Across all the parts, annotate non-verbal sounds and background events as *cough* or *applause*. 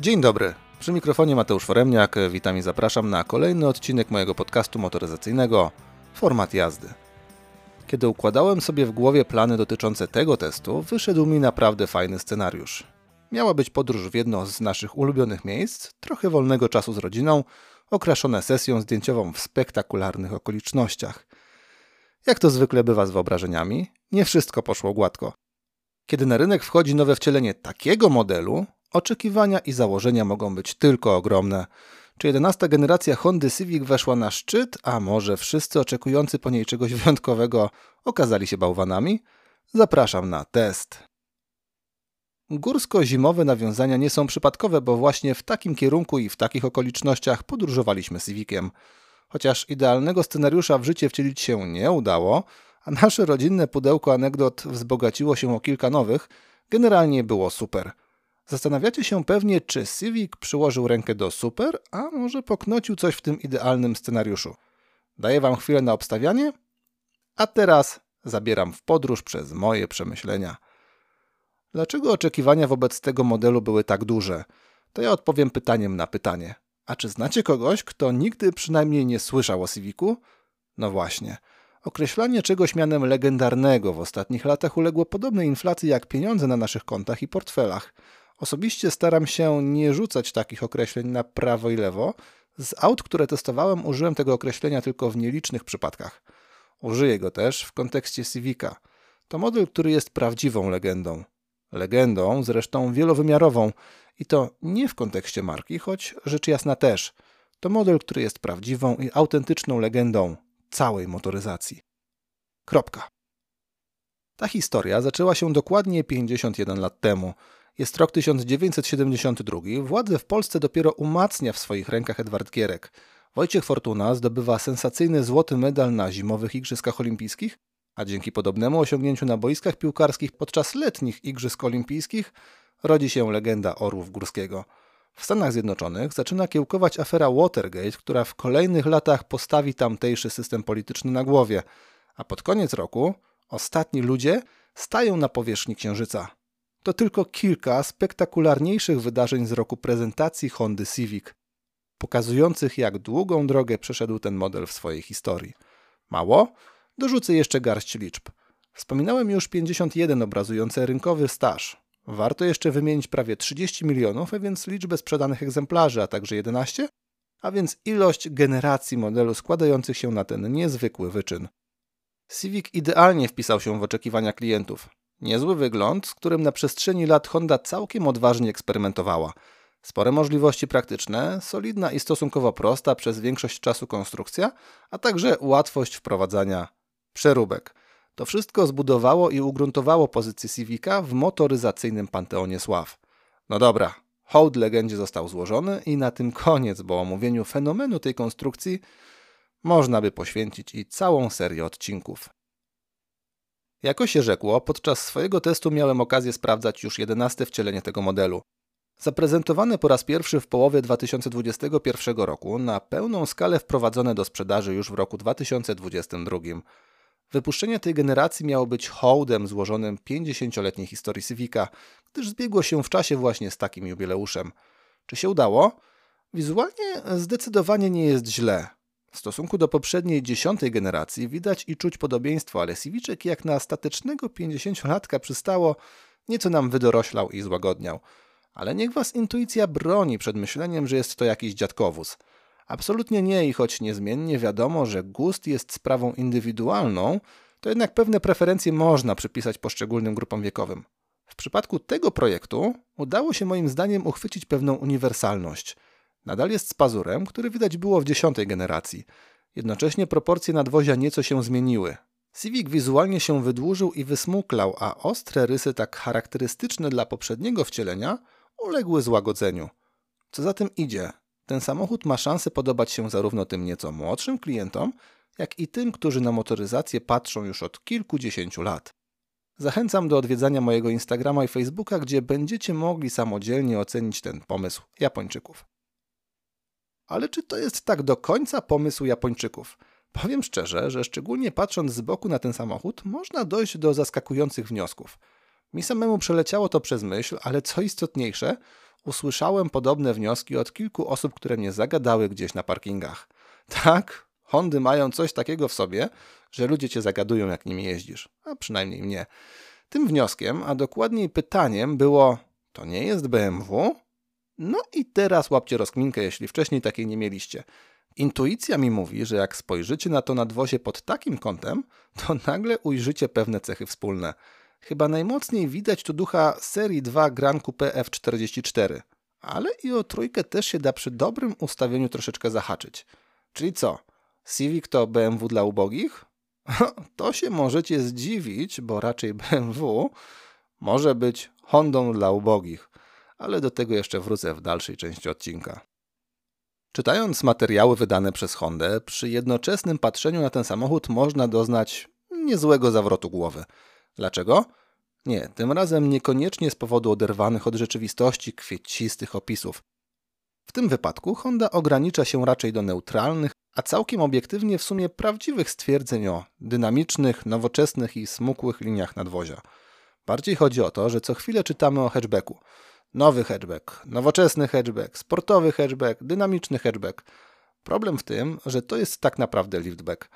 Dzień dobry. Przy mikrofonie Mateusz Foremniak. Witam i zapraszam na kolejny odcinek mojego podcastu motoryzacyjnego Format jazdy. Kiedy układałem sobie w głowie plany dotyczące tego testu, wyszedł mi naprawdę fajny scenariusz. Miała być podróż w jedno z naszych ulubionych miejsc, trochę wolnego czasu z rodziną, okraszone sesją zdjęciową w spektakularnych okolicznościach. Jak to zwykle bywa z wyobrażeniami, nie wszystko poszło gładko. Kiedy na rynek wchodzi nowe wcielenie takiego modelu, oczekiwania i założenia mogą być tylko ogromne. Czy 11 generacja Hondy Civic weszła na szczyt, a może wszyscy oczekujący po niej czegoś *laughs* wyjątkowego okazali się bałwanami? Zapraszam na test. Górsko-zimowe nawiązania nie są przypadkowe, bo właśnie w takim kierunku i w takich okolicznościach podróżowaliśmy Civiciem. Chociaż idealnego scenariusza w życie wcielić się nie udało, a nasze rodzinne pudełko anegdot wzbogaciło się o kilka nowych, generalnie było super. Zastanawiacie się pewnie, czy Civic przyłożył rękę do super, a może poknocił coś w tym idealnym scenariuszu. Daję wam chwilę na obstawianie, a teraz zabieram w podróż przez moje przemyślenia. Dlaczego oczekiwania wobec tego modelu były tak duże? To ja odpowiem pytaniem na pytanie. A czy znacie kogoś, kto nigdy przynajmniej nie słyszał o Civicu? No właśnie. Określanie czegoś mianem legendarnego w ostatnich latach uległo podobnej inflacji jak pieniądze na naszych kontach i portfelach. Osobiście staram się nie rzucać takich określeń na prawo i lewo. Z aut, które testowałem, użyłem tego określenia tylko w nielicznych przypadkach. Użyję go też w kontekście Civica. To model, który jest prawdziwą legendą. Legendą, zresztą wielowymiarową, i to nie w kontekście marki, choć rzecz jasna też. To model, który jest prawdziwą i autentyczną legendą całej motoryzacji. Kropka. Ta historia zaczęła się dokładnie 51 lat temu. Jest rok 1972. Władzę w Polsce dopiero umacnia w swoich rękach Edward Gierek. Wojciech Fortuna zdobywa sensacyjny złoty medal na zimowych Igrzyskach Olimpijskich, a dzięki podobnemu osiągnięciu na boiskach piłkarskich podczas letnich Igrzysk Olimpijskich rodzi się legenda Orłów Górskiego. W Stanach Zjednoczonych zaczyna kiełkować afera Watergate, która w kolejnych latach postawi tamtejszy system polityczny na głowie, a pod koniec roku ostatni ludzie stają na powierzchni Księżyca. To tylko kilka spektakularniejszych wydarzeń z roku prezentacji Hondy Civic, pokazujących jak długą drogę przeszedł ten model w swojej historii. Mało? Dorzucę jeszcze garść liczb. Wspominałem już 51 obrazujące rynkowy staż. Warto jeszcze wymienić prawie 30 milionów, a więc liczbę sprzedanych egzemplarzy, a także 11, a więc ilość generacji modelu składających się na ten niezwykły wyczyn. Civic idealnie wpisał się w oczekiwania klientów. Niezły wygląd, z którym na przestrzeni lat Honda całkiem odważnie eksperymentowała. Spore możliwości praktyczne, solidna i stosunkowo prosta przez większość czasu konstrukcja, a także łatwość wprowadzania przeróbek. To wszystko zbudowało i ugruntowało pozycję Civica w motoryzacyjnym panteonie sław. No dobra, hołd legendzie został złożony i na tym koniec, bo omówieniu fenomenu tej konstrukcji można by poświęcić i całą serię odcinków. Jako się rzekło, podczas swojego testu miałem okazję sprawdzać już 11 wcielenie tego modelu. Zaprezentowane po raz pierwszy w połowie 2021 roku, na pełną skalę wprowadzone do sprzedaży już w roku 2022. Wypuszczenie tej generacji miało być hołdem złożonym 50-letniej historii Civica, gdyż zbiegło się w czasie właśnie z takim jubileuszem. Czy się udało? Wizualnie zdecydowanie nie jest źle. W stosunku do poprzedniej dziesiątej generacji widać i czuć podobieństwo, ale Civiczek jak na statecznego 50-latka przystało, nieco nam wydoroślał i złagodniał. Ale niech was intuicja broni przed myśleniem, że jest to jakiś dziadkowóz. Absolutnie nie i choć niezmiennie wiadomo, że gust jest sprawą indywidualną, to jednak pewne preferencje można przypisać poszczególnym grupom wiekowym. W przypadku tego projektu udało się moim zdaniem uchwycić pewną uniwersalność. Nadal jest z pazurem, który widać było w dziesiątej generacji. Jednocześnie proporcje nadwozia nieco się zmieniły. Civic wizualnie się wydłużył i wysmuklał, a ostre rysy tak charakterystyczne dla poprzedniego wcielenia uległy złagodzeniu. Co za tym idzie, ten samochód ma szansę podobać się zarówno tym nieco młodszym klientom, jak i tym, którzy na motoryzację patrzą już od kilkudziesięciu lat. Zachęcam do odwiedzania mojego Instagrama i Facebooka, gdzie będziecie mogli samodzielnie ocenić ten pomysł Japończyków. Ale czy to jest tak do końca pomysł Japończyków? Powiem szczerze, że szczególnie patrząc z boku na ten samochód, można dojść do zaskakujących wniosków. Mi samemu przeleciało to przez myśl, ale co istotniejsze, usłyszałem podobne wnioski od kilku osób, które mnie zagadały gdzieś na parkingach. Tak, Hondy mają coś takiego w sobie, że ludzie cię zagadują, jak nimi jeździsz, a przynajmniej mnie. Tym wnioskiem, a dokładniej pytaniem było: To nie jest BMW? No i teraz łapcie rozkminkę, jeśli wcześniej takiej nie mieliście. Intuicja mi mówi, że jak spojrzycie na to nadwozie pod takim kątem, to *laughs* nagle ujrzycie pewne cechy wspólne. Chyba najmocniej widać tu ducha serii 2 Grand Coupe F44, ale i o trójkę też się da przy dobrym ustawieniu troszeczkę zahaczyć. Czyli co? Civic to BMW dla ubogich? *laughs* To się możecie zdziwić, bo raczej BMW może być Hondą dla ubogich, ale do tego jeszcze wrócę w dalszej części odcinka. Czytając materiały wydane przez Hondę, przy jednoczesnym patrzeniu na ten samochód można doznać niezłego zawrotu głowy. Dlaczego? Nie, tym razem niekoniecznie z powodu oderwanych od rzeczywistości kwiecistych opisów. W tym wypadku Honda ogranicza się raczej do neutralnych, a całkiem obiektywnie w sumie prawdziwych stwierdzeń o dynamicznych, nowoczesnych i smukłych liniach nadwozia. Bardziej chodzi o to, że co chwilę czytamy o hatchbacku. Nowy hatchback, nowoczesny hatchback, sportowy hatchback, dynamiczny hatchback. Problem w tym, że to jest tak naprawdę liftback.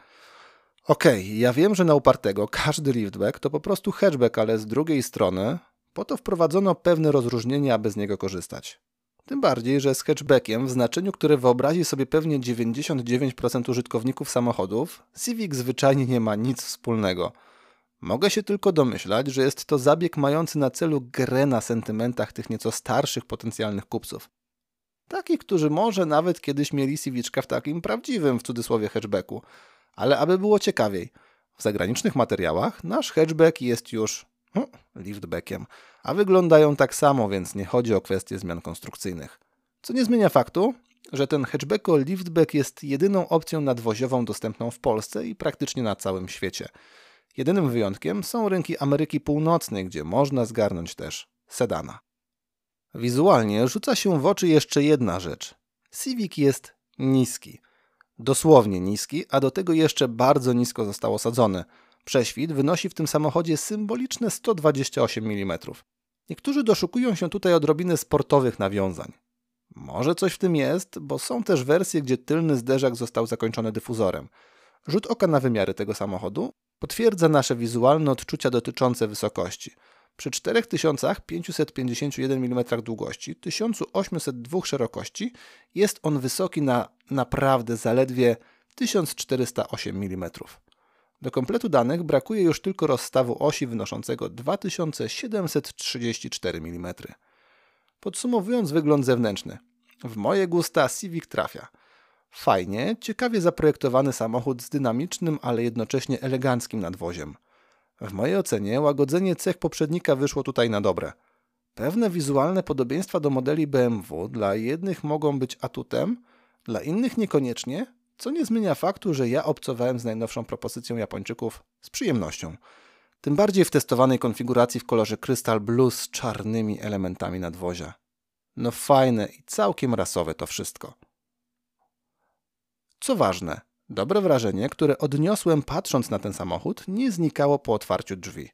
Okej, okay, ja wiem, że na upartego każdy liftback to po prostu hatchback, ale z drugiej strony po to wprowadzono pewne rozróżnienie, aby z niego korzystać. Tym bardziej, że z hatchbackiem, w znaczeniu, które wyobrazi sobie pewnie 99% użytkowników samochodów, Civic zwyczajnie nie ma nic wspólnego. Mogę się tylko domyślać, że jest to zabieg mający na celu grę na sentymentach tych nieco starszych potencjalnych kupców. Takich, którzy może nawet kiedyś mieli Civiczka w takim prawdziwym, w cudzysłowie, hatchbacku. Ale aby było ciekawiej, w zagranicznych materiałach nasz hatchback jest już no, liftbackiem, a wyglądają tak samo, więc nie chodzi o kwestie zmian konstrukcyjnych. Co nie zmienia faktu, że ten hatchbacko liftback jest jedyną opcją nadwoziową dostępną w Polsce i praktycznie na całym świecie. Jedynym wyjątkiem są rynki Ameryki Północnej, gdzie można zgarnąć też sedana. Wizualnie rzuca się w oczy jeszcze jedna rzecz. Civic jest niski. Dosłownie niski, a do tego jeszcze bardzo nisko został osadzony – Prześwit wynosi w tym samochodzie symboliczne 128 mm. Niektórzy doszukują się tutaj odrobiny sportowych nawiązań. Może coś w tym jest, bo są też wersje, gdzie tylny zderzak został zakończony dyfuzorem. Rzut oka na wymiary tego samochodu potwierdza nasze wizualne odczucia dotyczące wysokości. Przy 4551 mm długości, 1802 szerokości jest on wysoki na naprawdę zaledwie 1408 mm. Do kompletu danych brakuje już tylko rozstawu osi wynoszącego 2734 mm. Podsumowując wygląd zewnętrzny. W moje gusta Civic trafia. Fajnie, ciekawie zaprojektowany samochód z dynamicznym, ale jednocześnie eleganckim nadwoziem. W mojej ocenie łagodzenie cech poprzednika wyszło tutaj na dobre. Pewne wizualne podobieństwa do modeli BMW dla jednych mogą być atutem, dla innych niekoniecznie, co nie zmienia faktu, że ja obcowałem z najnowszą propozycją Japończyków z przyjemnością. Tym bardziej w testowanej konfiguracji w kolorze Crystal Blue z czarnymi elementami nadwozia. No fajne i całkiem rasowe to wszystko. Co ważne, dobre wrażenie, które odniosłem patrząc na ten samochód, nie znikało po otwarciu drzwi.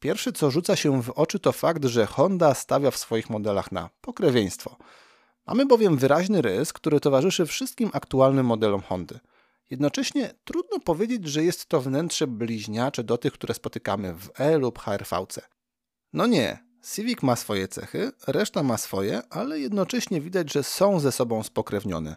Pierwsze co rzuca się w oczy to fakt, że Honda stawia w swoich modelach na pokrewieństwo – Mamy bowiem wyraźny rys, który towarzyszy wszystkim aktualnym modelom Hondy. Jednocześnie trudno powiedzieć, że jest to wnętrze bliźniacze do tych, które spotykamy w E lub HRV-ce. No nie, Civic ma swoje cechy, reszta ma swoje, ale jednocześnie widać, że są ze sobą spokrewnione.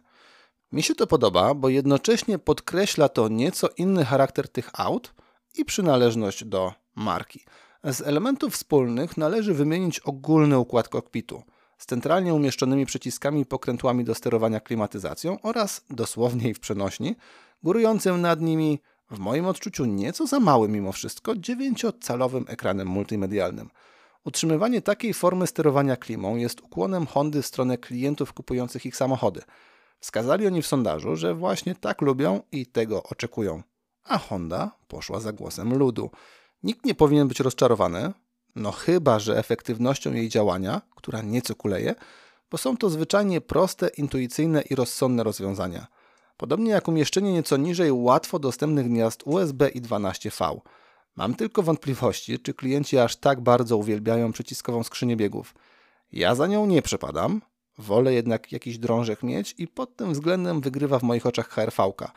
Mi się to podoba, bo jednocześnie podkreśla to nieco inny charakter tych aut i przynależność do marki. Z elementów wspólnych należy wymienić ogólny układ kokpitu – z centralnie umieszczonymi przyciskami i pokrętłami do sterowania klimatyzacją oraz, dosłownie i w przenośni, górującym nad nimi, w moim odczuciu nieco za małym mimo wszystko, 9-calowym ekranem multimedialnym. Utrzymywanie takiej formy sterowania klimą jest ukłonem Hondy w stronę klientów kupujących ich samochody. Wskazali oni w sondażu, że właśnie tak lubią i tego oczekują. A Honda poszła za głosem ludu. Nikt nie powinien być rozczarowany, no chyba, że efektywnością jej działania, która nieco kuleje, bo są to zwyczajnie proste, intuicyjne i rozsądne rozwiązania. Podobnie jak umieszczenie nieco niżej łatwo dostępnych gniazd USB i 12V. Mam tylko wątpliwości, czy klienci aż tak bardzo uwielbiają przyciskową skrzynię biegów. Ja za nią nie przepadam, wolę jednak jakiś drążek mieć i pod tym względem wygrywa w moich oczach HRV. -ka.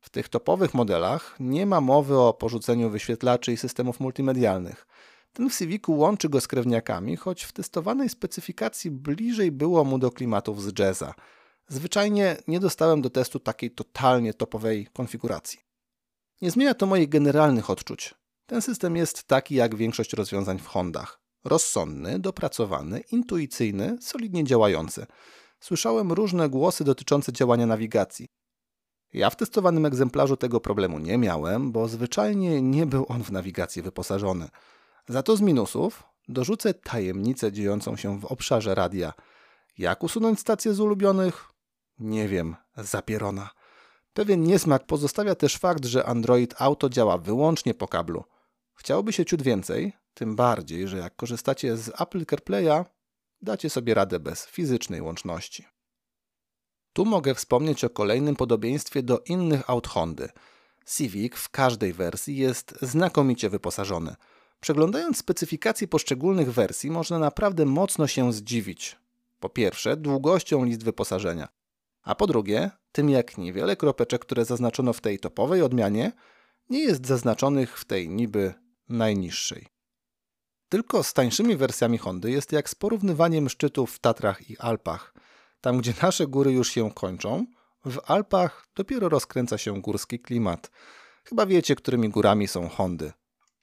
W tych topowych modelach nie ma mowy o porzuceniu wyświetlaczy i systemów multimedialnych. Ten w Civicu łączy go z krewniakami, choć w testowanej specyfikacji bliżej było mu do klimatów z jazza. Zwyczajnie nie dostałem do testu takiej totalnie topowej konfiguracji. Nie zmienia to moich generalnych odczuć. Ten system jest taki jak większość rozwiązań w Hondach. Rozsądny, dopracowany, intuicyjny, solidnie działający. Słyszałem różne głosy dotyczące działania nawigacji. Ja w testowanym egzemplarzu tego problemu nie miałem, bo zwyczajnie nie był on w nawigację wyposażony. Za to z minusów dorzucę tajemnicę dziejącą się w obszarze radia. Jak usunąć stację z ulubionych? Nie wiem, zapierona. Pewien niesmak pozostawia też fakt, że Android Auto działa wyłącznie po kablu. Chciałoby się ciut więcej, tym bardziej, że jak korzystacie z Apple CarPlaya, dacie sobie radę bez fizycznej łączności. Tu mogę wspomnieć o kolejnym podobieństwie do innych aut Hondy. Civic w każdej wersji jest znakomicie wyposażony. Przeglądając specyfikacje poszczególnych wersji, można naprawdę mocno się zdziwić. Po pierwsze, długością list wyposażenia, a po drugie, tym jak niewiele kropeczek, które zaznaczono w tej topowej odmianie, nie jest zaznaczonych w tej niby najniższej. Tylko z tańszymi wersjami Hondy jest jak z porównywaniem szczytów w Tatrach i Alpach. Tam, gdzie nasze góry już się kończą, w Alpach dopiero rozkręca się górski klimat. Chyba wiecie, którymi górami są Hondy.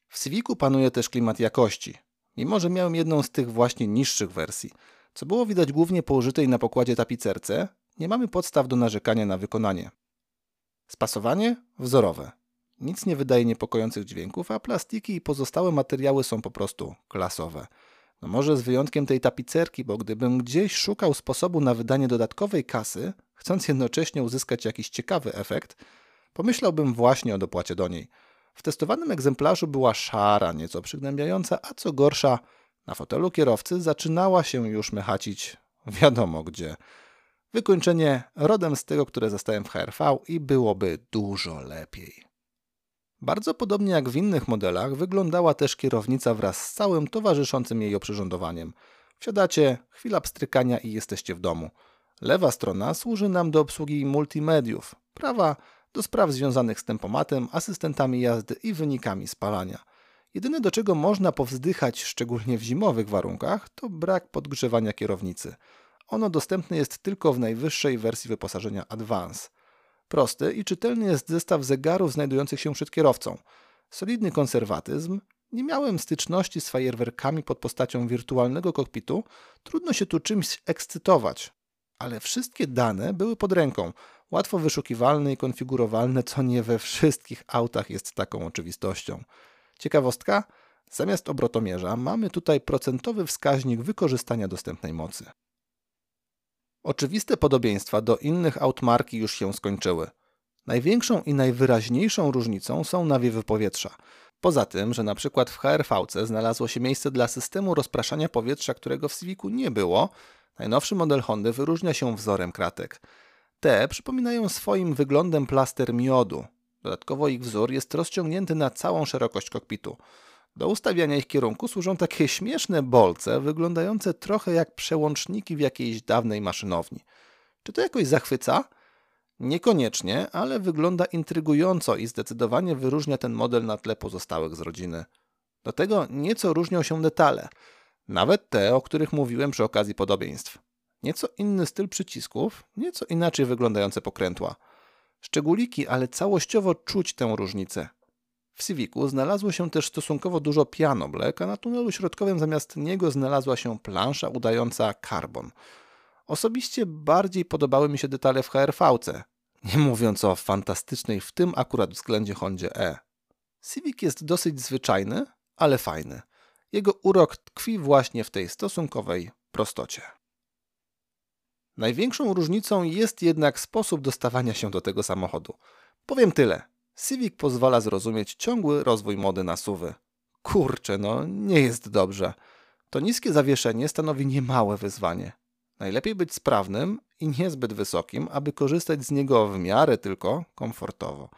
W Civicu panuje też klimat jakości, mimo że miałem jedną z tych właśnie niższych wersji. Co było widać głównie po użytej na pokładzie tapicerce, nie mamy podstaw do narzekania na wykonanie. Spasowanie wzorowe. Nic nie wydaje niepokojących dźwięków, a plastiki i pozostałe materiały są po prostu klasowe. No może z wyjątkiem tej tapicerki, bo gdybym gdzieś szukał sposobu na wydanie dodatkowej kasy, chcąc jednocześnie uzyskać jakiś ciekawy efekt, pomyślałbym właśnie o dopłacie do niej. W testowanym egzemplarzu była szara, nieco przygnębiająca, a co gorsza, na fotelu kierowcy zaczynała się już mechacić *laughs* wiadomo gdzie. Wykończenie rodem z tego, które zostałem w HRV i byłoby dużo lepiej. Bardzo podobnie jak w innych modelach wyglądała też kierownica wraz z całym towarzyszącym jej oprzyrządowaniem. Wsiadacie, chwila pstrykania i jesteście w domu. Lewa strona służy nam do obsługi multimediów, prawa do spraw związanych z tempomatem, asystentami jazdy i wynikami spalania. Jedyne do czego można powzdychać, szczególnie w zimowych warunkach, to brak podgrzewania kierownicy. Ono dostępne jest tylko w najwyższej wersji wyposażenia Advance. Prosty i czytelny jest zestaw zegarów znajdujących się przed kierowcą. Solidny konserwatyzm. Nie miałem styczności z fajerwerkami pod postacią wirtualnego kokpitu. Trudno się tu czymś ekscytować. Ale wszystkie dane były pod ręką, łatwo wyszukiwalne i konfigurowalne, co nie we wszystkich autach jest taką oczywistością. Ciekawostka? Zamiast obrotomierza mamy tutaj procentowy wskaźnik wykorzystania dostępnej mocy. Oczywiste podobieństwa do innych aut marki już się skończyły. Największą i najwyraźniejszą różnicą są nawiewy powietrza. Poza tym, że przykład w HRV-ce znalazło się miejsce dla systemu rozpraszania powietrza, którego w Civicu nie było, najnowszy model Hondy wyróżnia się wzorem kratek. Te przypominają swoim wyglądem plaster miodu. Dodatkowo ich wzór jest rozciągnięty na całą szerokość kokpitu. Do ustawiania ich kierunku służą takie śmieszne bolce, wyglądające trochę jak przełączniki w jakiejś dawnej maszynowni. Czy to jakoś zachwyca? Niekoniecznie, ale wygląda intrygująco i zdecydowanie wyróżnia ten model na tle pozostałych z rodziny. Do tego nieco różnią się detale, nawet te, o których mówiłem przy okazji podobieństw. Nieco inny styl przycisków, nieco inaczej wyglądające pokrętła. Szczególiki, ale całościowo czuć tę różnicę. W Civicu znalazło się też stosunkowo dużo pianoblek, a na tunelu środkowym zamiast niego znalazła się plansza udająca karbon. Osobiście bardziej podobały mi się detale w HRV-ce, nie mówiąc o fantastycznej w tym akurat względzie Hondzie E. Civic jest dosyć zwyczajny, ale fajny. Jego urok tkwi właśnie w tej stosunkowej prostocie. Największą różnicą jest jednak sposób dostawania się do tego samochodu. Powiem tyle. Civic pozwala zrozumieć ciągły rozwój mody na suwy. Kurczę, no nie jest dobrze. To niskie zawieszenie stanowi niemałe wyzwanie. Najlepiej być sprawnym i niezbyt wysokim, aby korzystać z niego w miarę tylko komfortowo.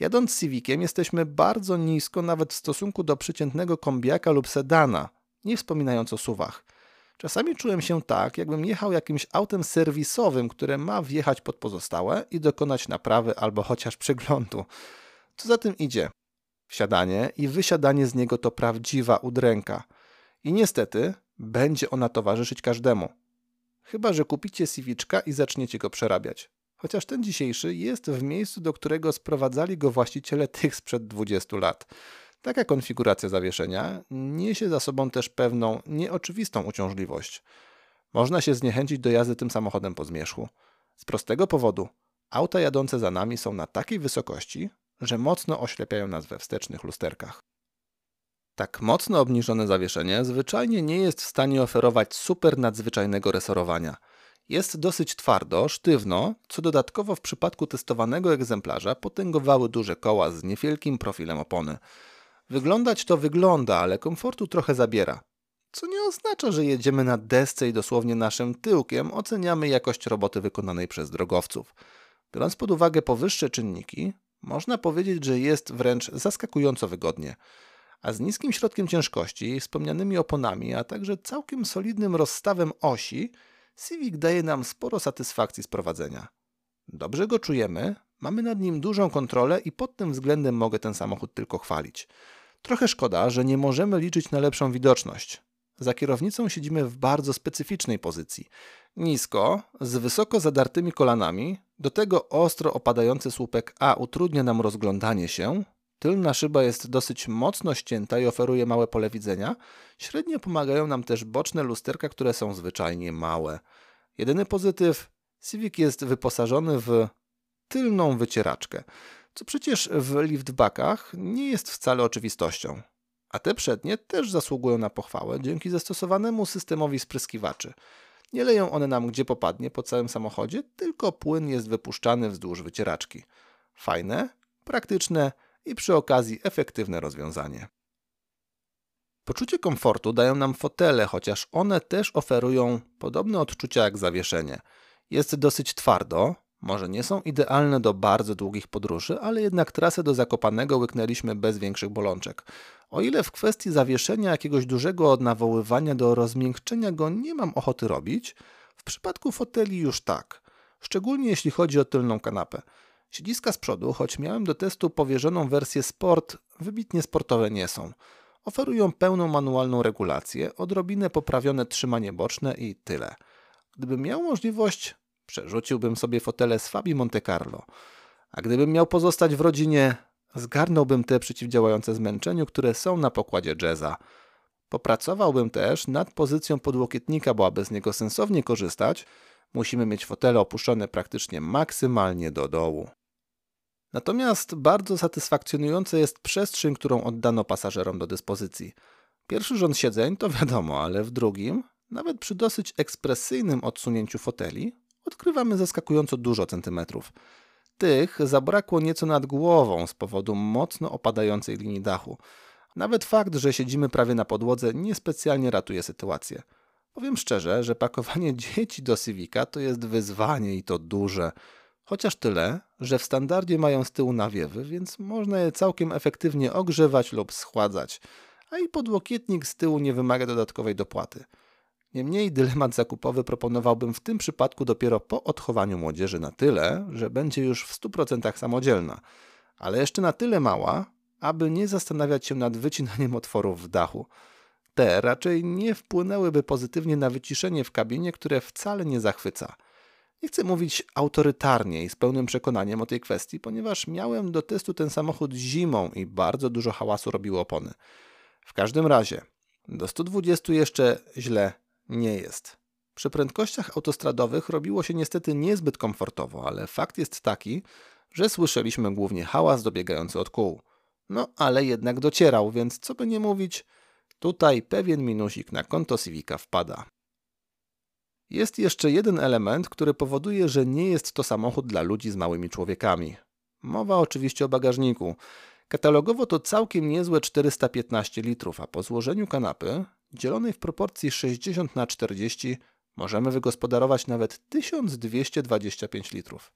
Jadąc Civiciem jesteśmy bardzo nisko nawet w stosunku do przeciętnego kombiaka lub sedana, nie wspominając o suwach. Czasami czułem się tak, jakbym jechał jakimś autem serwisowym, które ma wjechać pod pozostałe i dokonać naprawy albo chociaż przeglądu. Co za tym idzie? Wsiadanie i wysiadanie z niego to prawdziwa udręka. I niestety będzie ona towarzyszyć każdemu. Chyba, że kupicie Civiczka i zaczniecie go przerabiać. Chociaż ten dzisiejszy jest w miejscu, do którego sprowadzali go właściciele tych sprzed 20 lat. Taka konfiguracja zawieszenia niesie za sobą też pewną nieoczywistą uciążliwość. Można się zniechęcić do jazdy tym samochodem po zmierzchu. Z prostego powodu auta jadące za nami są na takiej wysokości, że mocno oślepiają nas we wstecznych lusterkach. Tak mocno obniżone zawieszenie zwyczajnie nie jest w stanie oferować super nadzwyczajnego resorowania. Jest dosyć twardo, sztywno, co dodatkowo w przypadku testowanego egzemplarza potęgowały duże koła z niewielkim profilem opony. Wyglądać to wygląda, ale komfortu trochę zabiera. Co nie oznacza, że jedziemy na desce i dosłownie naszym tyłkiem oceniamy jakość roboty wykonanej przez drogowców. Biorąc pod uwagę powyższe czynniki, można powiedzieć, że jest wręcz zaskakująco wygodnie. A z niskim środkiem ciężkości, wspomnianymi oponami, a także całkiem solidnym rozstawem osi, Civic daje nam sporo satysfakcji z prowadzenia. Dobrze go czujemy, mamy nad nim dużą kontrolę i pod tym względem mogę ten samochód tylko chwalić. Trochę szkoda, że nie możemy liczyć na lepszą widoczność. Za kierownicą siedzimy w bardzo specyficznej pozycji. Nisko, z wysoko zadartymi kolanami, do tego ostro opadający słupek A utrudnia nam rozglądanie się, tylna szyba jest dosyć mocno ścięta i oferuje małe pole widzenia, średnio pomagają nam też boczne lusterka, które są zwyczajnie małe. Jedyny pozytyw, Civic jest wyposażony w tylną wycieraczkę co przecież w liftbackach nie jest wcale oczywistością. A te przednie też zasługują na pochwałę dzięki zastosowanemu systemowi spryskiwaczy. Nie leją one nam gdzie popadnie po całym samochodzie, tylko płyn jest wypuszczany wzdłuż wycieraczki. Fajne, praktyczne i przy okazji efektywne rozwiązanie. Poczucie komfortu dają nam fotele, chociaż one też oferują podobne odczucia jak zawieszenie. Jest dosyć twardo, może nie są idealne do bardzo długich podróży, ale jednak trasę do Zakopanego łyknęliśmy bez większych bolączek. O ile w kwestii zawieszenia jakiegoś dużego nawoływania do rozmiękczenia go nie mam ochoty robić, w przypadku foteli już tak. Szczególnie jeśli chodzi o tylną kanapę. Siedziska z przodu, choć miałem do testu powierzoną wersję Sport, wybitnie sportowe nie są. Oferują pełną manualną regulację, odrobinę poprawione trzymanie boczne i tyle. Gdybym miał możliwość, Przerzuciłbym sobie fotele z Fabi Monte Carlo. A gdybym miał pozostać w rodzinie, zgarnąłbym te przeciwdziałające zmęczeniu, które są na pokładzie jazza. Popracowałbym też nad pozycją podłokietnika, bo aby z niego sensownie korzystać, musimy mieć fotele opuszczone praktycznie maksymalnie do dołu. Natomiast bardzo satysfakcjonująca jest przestrzeń, którą oddano pasażerom do dyspozycji. Pierwszy rząd siedzeń to wiadomo, ale w drugim, nawet przy dosyć ekspresyjnym odsunięciu foteli, odkrywamy zaskakująco dużo centymetrów. Tych zabrakło nieco nad głową z powodu mocno opadającej linii dachu. Nawet fakt, że siedzimy prawie na podłodze, niespecjalnie ratuje sytuację. Powiem szczerze, że pakowanie *laughs* dzieci do Civica to jest wyzwanie i to duże. Chociaż tyle, że w standardzie mają z tyłu nawiewy, więc można je całkiem efektywnie ogrzewać lub schładzać, a i podłokietnik z tyłu nie wymaga dodatkowej dopłaty. Niemniej dylemat zakupowy proponowałbym w tym przypadku dopiero po odchowaniu młodzieży na tyle, że będzie już w 100% samodzielna, ale jeszcze na tyle mała, aby nie zastanawiać się nad wycinaniem otworów w dachu. Te raczej nie wpłynęłyby pozytywnie na wyciszenie w kabinie, które wcale nie zachwyca. Nie chcę mówić autorytarnie i z pełnym przekonaniem o tej kwestii, ponieważ miałem do testu ten samochód zimą i bardzo dużo hałasu robiły opony. W każdym razie, do 120 jeszcze źle nie jest. Przy prędkościach autostradowych robiło się niestety niezbyt komfortowo, ale fakt jest taki, że słyszeliśmy głównie hałas dobiegający od kół. No, ale jednak docierał, więc co by nie mówić, tutaj pewien minusik na konto Civica wpada. Jest jeszcze jeden element, który powoduje, że nie jest to samochód dla ludzi z małymi człowiekami. Mowa oczywiście o bagażniku. Katalogowo to całkiem niezłe 415 litrów, a po złożeniu kanapy dzielonej w proporcji 60 na 40 możemy wygospodarować nawet 1225 litrów.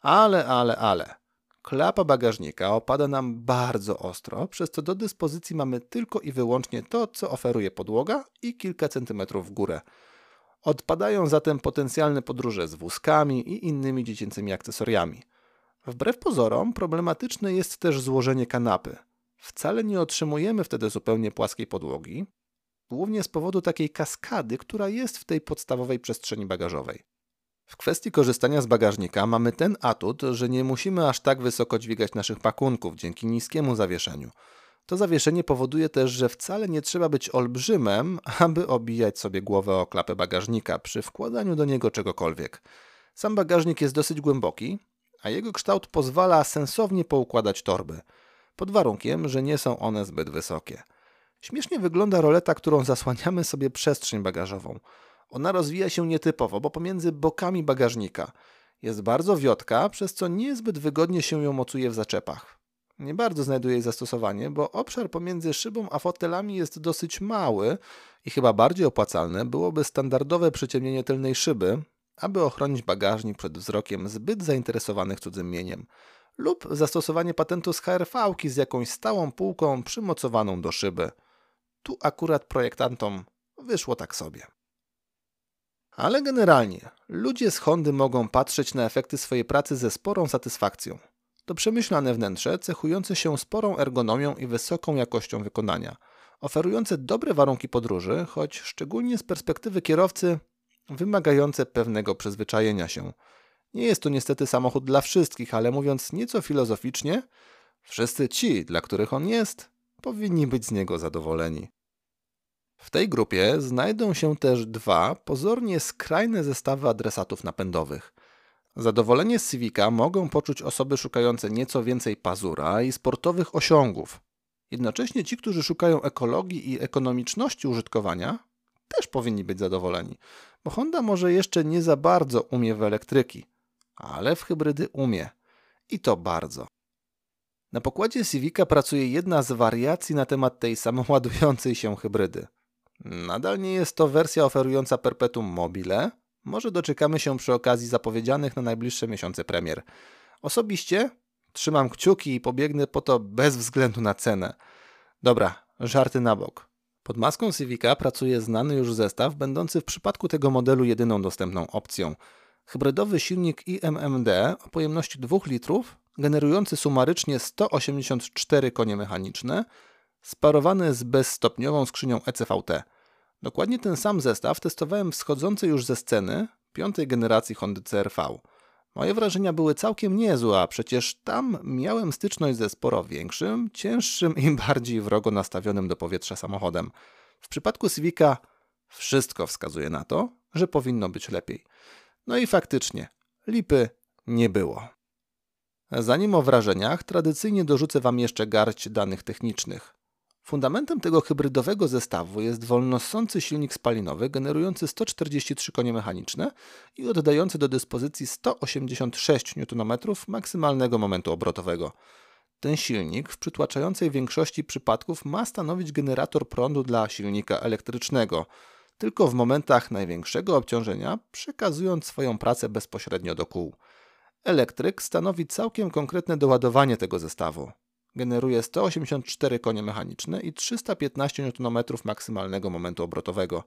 Ale, ale, ale. Klapa bagażnika opada nam bardzo ostro, przez co do dyspozycji mamy tylko i wyłącznie to, co oferuje podłoga i kilka centymetrów w górę. Odpadają zatem potencjalne podróże z wózkami i innymi dziecięcymi akcesoriami. Wbrew pozorom, problematyczne jest też złożenie kanapy. Wcale nie otrzymujemy wtedy zupełnie płaskiej podłogi, głównie z powodu takiej kaskady, która jest w tej podstawowej przestrzeni bagażowej. W kwestii korzystania z bagażnika mamy ten atut, że nie musimy aż tak wysoko dźwigać naszych pakunków dzięki niskiemu zawieszeniu. To zawieszenie powoduje też, że wcale nie trzeba być olbrzymem, aby obijać sobie głowę o klapę bagażnika przy wkładaniu do niego czegokolwiek. Sam bagażnik jest dosyć głęboki, a jego kształt pozwala sensownie poukładać torby, pod warunkiem, że nie są one zbyt wysokie. Śmiesznie wygląda roleta, którą zasłaniamy sobie przestrzeń bagażową. Ona rozwija się nietypowo, bo pomiędzy bokami bagażnika. Jest bardzo wiotka, przez co niezbyt wygodnie się ją mocuje w zaczepach. Nie bardzo znajduje jej zastosowanie, bo obszar pomiędzy szybą a fotelami jest dosyć mały i chyba bardziej opłacalne byłoby standardowe przyciemnienie tylnej szyby, aby ochronić bagażnik przed wzrokiem zbyt zainteresowanych cudzym mieniem, lub zastosowanie patentu z HRV z jakąś stałą półką przymocowaną do szyby. Tu akurat projektantom wyszło tak sobie. Ale generalnie, ludzie z Hondy mogą patrzeć na efekty swojej pracy ze sporą satysfakcją. To przemyślane wnętrze cechujące się sporą ergonomią i wysoką jakością wykonania, oferujące dobre warunki podróży, choć szczególnie z perspektywy kierowcy wymagające pewnego przyzwyczajenia się. Nie jest to niestety samochód dla wszystkich, ale mówiąc nieco filozoficznie, wszyscy ci, dla których on jest, powinni być z niego zadowoleni. W tej grupie znajdą się też dwa pozornie skrajne zestawy adresatów napędowych. Zadowolenie z Civica mogą poczuć osoby szukające nieco więcej pazura i sportowych osiągów. Jednocześnie ci, którzy szukają ekologii i ekonomiczności użytkowania, też powinni być zadowoleni, bo Honda może jeszcze nie za bardzo umie w elektryki, ale w hybrydy umie. I to bardzo. Na pokładzie Civica pracuje jedna z wariacji na temat tej samoładującej się hybrydy. Nadal nie jest to wersja oferująca perpetuum mobile. Może doczekamy się przy okazji zapowiedzianych na najbliższe miesiące premier. Osobiście trzymam kciuki i pobiegnę po to bez względu na cenę. Dobra, żarty na bok. Pod maską Civica pracuje znany już zestaw, będący w przypadku tego modelu jedyną dostępną opcją. Hybrydowy silnik IMMD o pojemności 2 litrów, generujący sumarycznie 184 konie mechaniczne, sparowany z bezstopniową skrzynią ECVT. Dokładnie ten sam zestaw testowałem w schodzącej już ze sceny piątej generacji Hondy CRV. Moje wrażenia były całkiem niezłe, a przecież tam miałem styczność ze sporo większym, cięższym i bardziej wrogo nastawionym do powietrza samochodem. W przypadku Civica wszystko wskazuje na to, że powinno być lepiej. No i faktycznie, lipy nie było. Zanim o wrażeniach, tradycyjnie dorzucę Wam jeszcze garść danych technicznych. Fundamentem tego hybrydowego zestawu jest wolnossący silnik spalinowy generujący 143 konie mechaniczne i oddający do dyspozycji 186 Nm maksymalnego momentu obrotowego. Ten silnik w przytłaczającej większości przypadków ma stanowić generator prądu dla silnika elektrycznego, tylko w momentach największego obciążenia przekazując swoją pracę bezpośrednio do kół. Elektryk stanowi całkiem konkretne doładowanie tego zestawu generuje 184 konie mechaniczne i 315 Nm maksymalnego momentu obrotowego.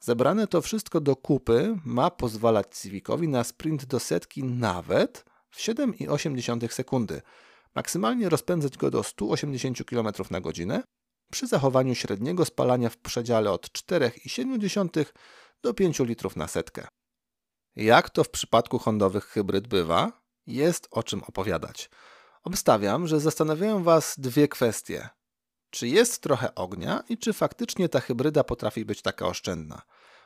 Zebrane to wszystko do kupy ma pozwalać Civicowi na sprint do setki nawet w 7,8 sekundy, maksymalnie rozpędzać go do 180 km na godzinę przy zachowaniu średniego spalania w przedziale od 4,7 do 5 litrów na setkę. Jak to w przypadku hondowych hybryd bywa, jest o czym opowiadać. Obstawiam, że zastanawiają Was dwie kwestie. Czy jest trochę ognia i czy faktycznie ta hybryda potrafi być taka oszczędna?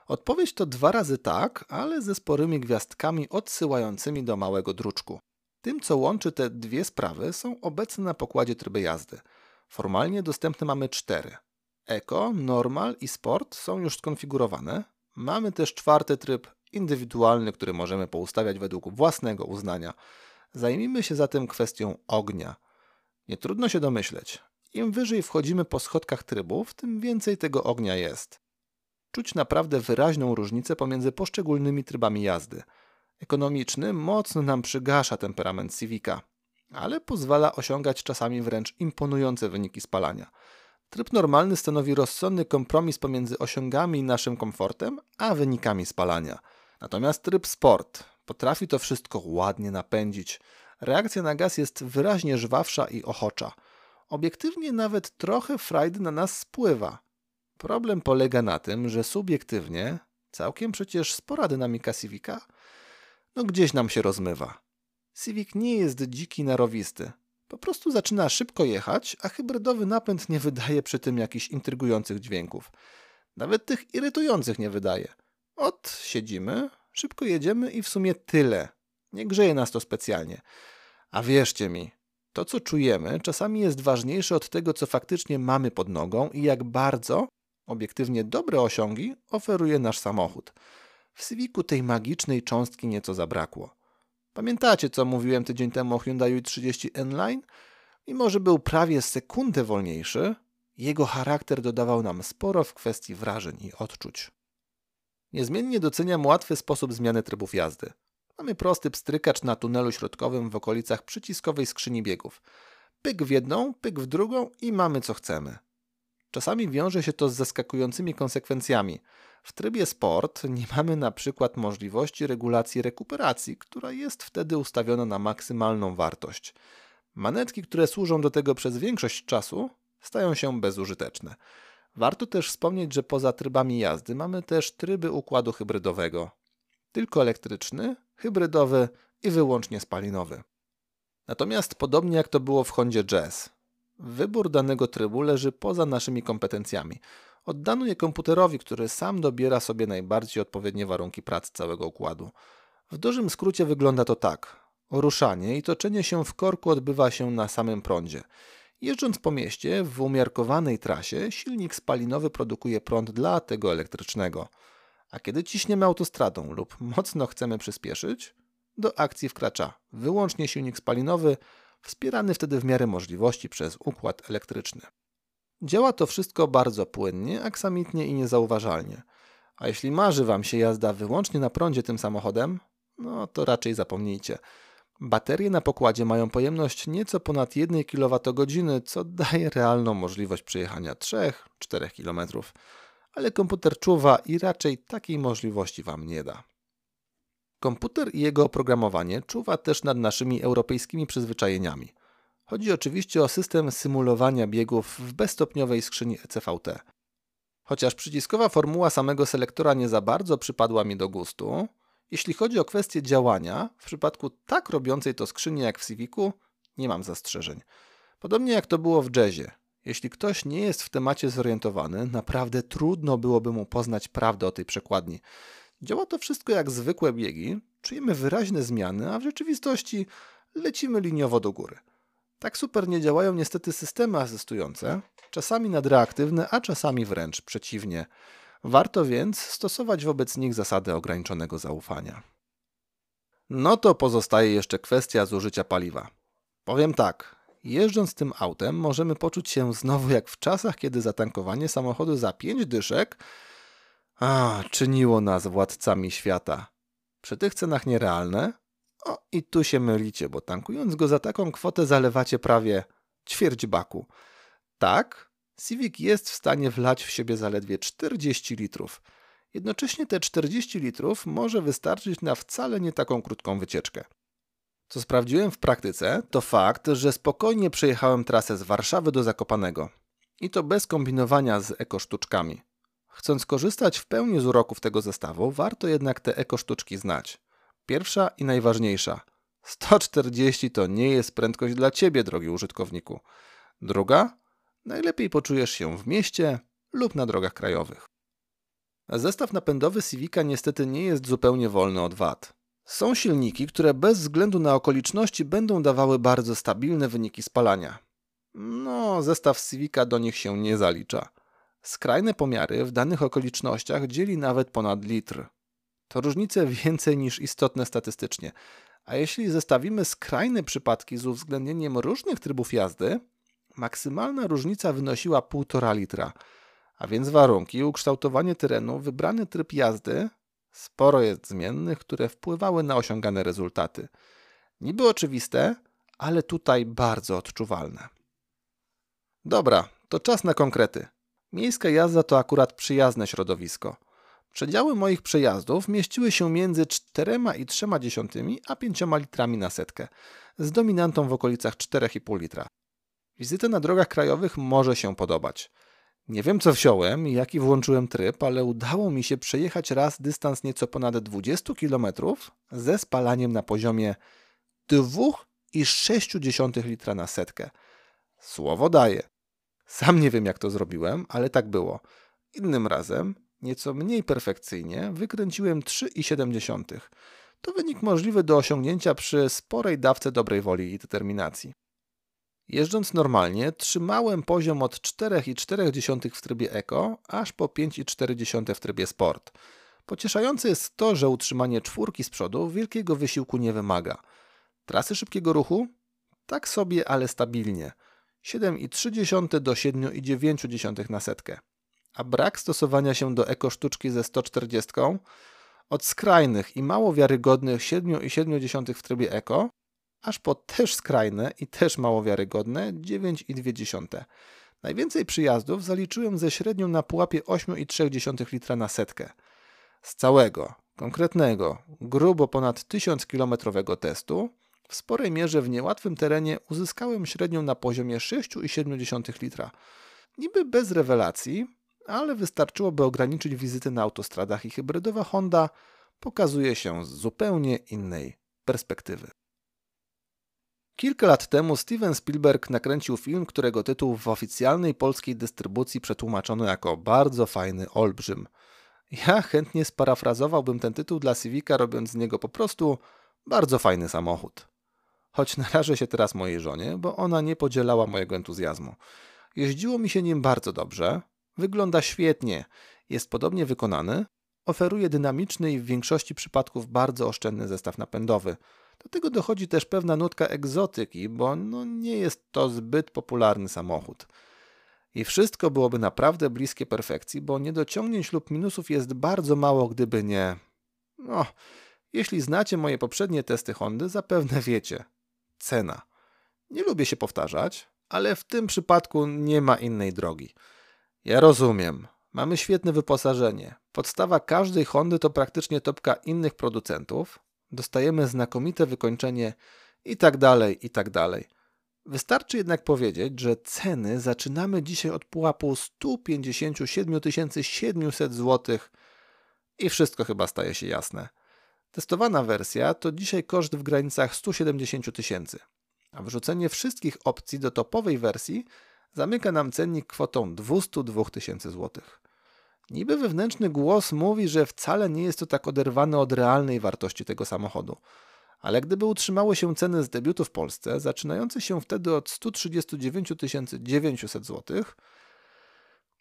Odpowiedź to dwa razy tak, ale ze sporymi gwiazdkami odsyłającymi do małego druczku. Tym, co łączy te dwie sprawy, są obecne na pokładzie tryby jazdy. Formalnie dostępne mamy cztery. Eco, Normal i Sport są już skonfigurowane. Mamy też czwarty tryb indywidualny, który możemy poustawiać według własnego uznania. Zajmijmy się zatem kwestią ognia. Nie trudno się domyśleć. Im wyżej wchodzimy po schodkach trybów, tym więcej tego ognia jest. Czuć naprawdę wyraźną różnicę pomiędzy poszczególnymi trybami jazdy. Ekonomiczny mocno nam przygasza temperament Civica, ale pozwala osiągać czasami wręcz imponujące wyniki spalania. Tryb normalny stanowi rozsądny kompromis pomiędzy osiągami i naszym komfortem, a wynikami spalania. Natomiast tryb sport potrafi to wszystko ładnie napędzić. Reakcja na gaz jest wyraźnie żwawsza i ochocza. Obiektywnie nawet trochę frajdy na nas spływa. Problem polega na tym, że subiektywnie całkiem przecież spora dynamika Civica no gdzieś nam się rozmywa. Civic nie jest dziki narowisty. Po prostu zaczyna szybko jechać, a hybrydowy napęd nie wydaje przy tym jakichś intrygujących dźwięków. Nawet tych irytujących nie wydaje. Ot, siedzimy, szybko jedziemy i w sumie tyle. Nie grzeje nas to specjalnie. A wierzcie mi, to co czujemy czasami jest ważniejsze od tego, co faktycznie mamy pod nogą i jak bardzo, obiektywnie dobre osiągi, oferuje nasz samochód. W Civicu tej magicznej cząstki nieco zabrakło. Pamiętacie, co mówiłem tydzień temu o Hyundai 30 N-Line? Mimo, że był prawie sekundę wolniejszy, jego charakter dodawał nam sporo w kwestii wrażeń i odczuć. Niezmiennie doceniam łatwy sposób zmiany trybów jazdy. Mamy prosty pstrykacz na tunelu środkowym w okolicach przyciskowej skrzyni biegów. Pyk w jedną, pyk w drugą i mamy co chcemy. Czasami wiąże się to z zaskakującymi konsekwencjami. W trybie sport nie mamy na przykład możliwości regulacji rekuperacji, która jest wtedy ustawiona na maksymalną wartość. Manetki, które służą do tego przez większość czasu, stają się bezużyteczne. Warto też wspomnieć, że poza trybami jazdy mamy też tryby układu hybrydowego. Tylko elektryczny, hybrydowy i wyłącznie spalinowy. Natomiast podobnie jak to było w Hondzie Jazz, wybór danego trybu leży poza naszymi kompetencjami. Oddano je komputerowi, który sam dobiera sobie najbardziej odpowiednie warunki pracy całego układu. W dużym skrócie wygląda to tak. Ruszanie i toczenie się w korku odbywa się na samym prądzie. Jeżdżąc po mieście w umiarkowanej trasie, silnik spalinowy produkuje prąd dla tego elektrycznego. A kiedy ciśniemy autostradą lub mocno chcemy przyspieszyć, do akcji wkracza wyłącznie silnik spalinowy, wspierany wtedy w miarę możliwości przez układ elektryczny. Działa to wszystko bardzo płynnie, aksamitnie i niezauważalnie. A jeśli marzy Wam się jazda wyłącznie na prądzie tym samochodem, no to raczej zapomnijcie. Baterie na pokładzie mają pojemność nieco ponad 1 kWh, co daje realną możliwość przejechania 3-4 km. Ale komputer czuwa i raczej takiej możliwości Wam nie da. Komputer i jego oprogramowanie czuwa też nad naszymi europejskimi przyzwyczajeniami. Chodzi oczywiście o system symulowania biegów w bezstopniowej skrzyni ECVT. Chociaż przyciskowa formuła samego selektora nie za bardzo przypadła mi do gustu, jeśli chodzi o kwestię działania, w przypadku tak robiącej to skrzyni jak w Civicu, nie mam zastrzeżeń. Podobnie jak to było w jazzie. Jeśli ktoś nie jest w temacie zorientowany, naprawdę trudno byłoby mu poznać prawdę o tej przekładni. Działa to wszystko jak zwykłe biegi, czujemy wyraźne zmiany, a w rzeczywistości lecimy liniowo do góry. Tak super nie działają niestety systemy asystujące, czasami nadreaktywne, a czasami wręcz przeciwnie. Warto więc stosować wobec nich zasadę ograniczonego zaufania. No to pozostaje jeszcze kwestia zużycia paliwa. Powiem tak, jeżdżąc tym autem możemy poczuć się znowu jak w czasach, kiedy zatankowanie samochodu za pięć dyszek a, czyniło nas władcami świata. Przy tych cenach nierealne? O, i tu się mylicie, bo tankując go za taką kwotę zalewacie prawie ćwierć baku. Tak, Civic jest w stanie wlać w siebie zaledwie 40 litrów. Jednocześnie te 40 litrów może wystarczyć na wcale nie taką krótką wycieczkę. Co sprawdziłem w praktyce, to fakt, że spokojnie przejechałem trasę z Warszawy do Zakopanego. I to bez kombinowania z ekosztuczkami. Chcąc korzystać w pełni z uroków tego zestawu, warto jednak te ekosztuczki znać. Pierwsza i najważniejsza. 140 to nie jest prędkość dla Ciebie, drogi użytkowniku. Druga? Najlepiej poczujesz się w mieście lub na drogach krajowych. Zestaw napędowy Civica niestety nie jest zupełnie wolny od wad. Są silniki, które bez względu na okoliczności będą dawały bardzo stabilne wyniki spalania. No, zestaw Civica do nich się nie zalicza. Skrajne pomiary w danych okolicznościach dzieli nawet ponad litr. To różnice więcej niż istotne statystycznie. A jeśli zestawimy skrajne przypadki z uwzględnieniem różnych trybów jazdy, maksymalna różnica wynosiła 1,5 litra. A więc warunki ukształtowanie terenu, wybrany tryb jazdy, sporo jest zmiennych, które wpływały na osiągane rezultaty. Niby oczywiste, ale tutaj bardzo odczuwalne. Dobra, to czas na konkrety. Miejska jazda to akurat przyjazne środowisko. Przedziały moich przejazdów mieściły się między 4,3 a 5 litrami na setkę, z dominantą w okolicach 4,5 litra. Wizyta na drogach krajowych może się podobać. Nie wiem co wziąłem i jaki włączyłem tryb, ale udało mi się przejechać raz dystans nieco ponad 20 km ze spalaniem na poziomie 2,6 litra na setkę. Słowo daję. Sam nie wiem jak to zrobiłem, ale tak było. Innym razem, nieco mniej perfekcyjnie, wykręciłem 3,7. To wynik możliwy do osiągnięcia przy sporej dawce dobrej woli i determinacji. Jeżdżąc normalnie, trzymałem poziom od 4,4 w trybie Eco, aż po 5,4 w trybie Sport. Pocieszające jest to, że utrzymanie czwórki z przodu wielkiego wysiłku nie wymaga. Trasy szybkiego ruchu? Tak sobie, ale stabilnie. 7,3 do 7,9 na setkę. A brak stosowania się do eko sztuczki ze 140 od skrajnych i mało wiarygodnych 7,7 w trybie eko aż po też skrajne i też mało wiarygodne 9,2. Najwięcej przyjazdów zaliczyłem ze średnią na pułapie 8,3 litra na setkę. Z całego, konkretnego, grubo ponad 1000-kilometrowego testu, w sporej mierze w niełatwym terenie uzyskałem średnią na poziomie 6,7 litra. Niby bez rewelacji, ale wystarczyłoby ograniczyć wizyty na autostradach i hybrydowa Honda pokazuje się z zupełnie innej perspektywy. Kilka lat temu Steven Spielberg nakręcił film, którego tytuł w oficjalnej polskiej dystrybucji przetłumaczono jako bardzo fajny olbrzym. Ja chętnie sparafrazowałbym ten tytuł dla Civica, robiąc z niego po prostu bardzo fajny samochód. Choć narażę się teraz mojej żonie, bo ona nie podzielała mojego entuzjazmu. Jeździło mi się nim bardzo dobrze, wygląda świetnie, jest podobnie wykonany, oferuje dynamiczny i w większości przypadków bardzo oszczędny zestaw napędowy – do tego dochodzi też pewna nutka egzotyki, bo no nie jest to zbyt popularny samochód. I wszystko byłoby naprawdę bliskie perfekcji, bo niedociągnięć lub minusów jest bardzo mało, gdyby nie. No, jeśli znacie moje poprzednie testy Hondy, zapewne wiecie. Cena. Nie lubię się powtarzać, ale w tym przypadku nie ma innej drogi. Ja rozumiem. Mamy świetne wyposażenie. Podstawa każdej Hondy to praktycznie topka innych producentów, dostajemy znakomite wykończenie i tak dalej, i tak dalej. Wystarczy jednak powiedzieć, że ceny zaczynamy dzisiaj od pułapu 157 700 zł i wszystko chyba staje się jasne. Testowana wersja to dzisiaj koszt w granicach 170 tysięcy, a wrzucenie wszystkich opcji do topowej wersji zamyka nam cennik kwotą 202 tysięcy złotych. Niby wewnętrzny głos mówi, że wcale nie jest to tak oderwane od realnej wartości tego samochodu. Ale gdyby utrzymały się ceny z debiutu w Polsce, zaczynające się wtedy od 139 900 zł,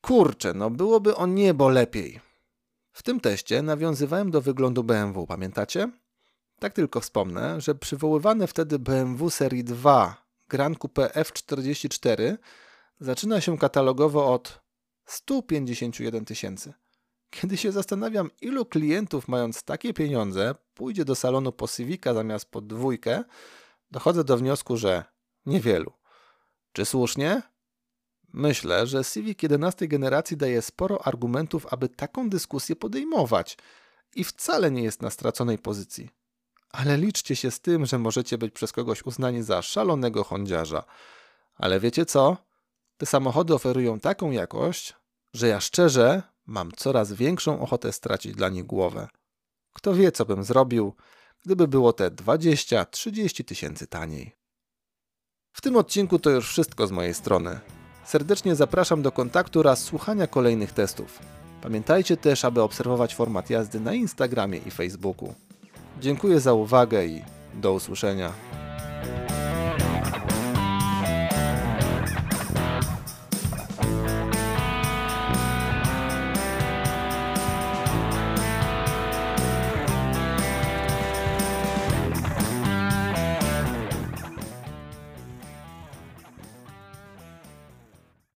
kurczę, no byłoby o niebo lepiej. W tym teście nawiązywałem do wyglądu BMW, pamiętacie? Tak tylko wspomnę, że przywoływane wtedy BMW serii 2 Grand Coupe F44 zaczyna się katalogowo od 151 tysięcy. Kiedy się zastanawiam, ilu klientów mając takie pieniądze pójdzie do salonu po Civica zamiast po dwójkę, dochodzę do wniosku, że niewielu. Czy słusznie? Myślę, że Civic 11 generacji daje sporo argumentów, aby taką dyskusję podejmować i wcale nie jest na straconej pozycji. Ale liczcie się z tym, że możecie być przez kogoś uznani za szalonego hondziarza. Ale wiecie co? Te samochody oferują taką jakość, że ja szczerze mam coraz większą ochotę stracić dla nich głowę. Kto wie, co bym zrobił, gdyby było te 20-30 tysięcy taniej. W tym odcinku to już wszystko z mojej strony. Serdecznie zapraszam do kontaktu oraz słuchania kolejnych testów. Pamiętajcie też, aby obserwować format jazdy na Instagramie i Facebooku. Dziękuję za uwagę i do usłyszenia.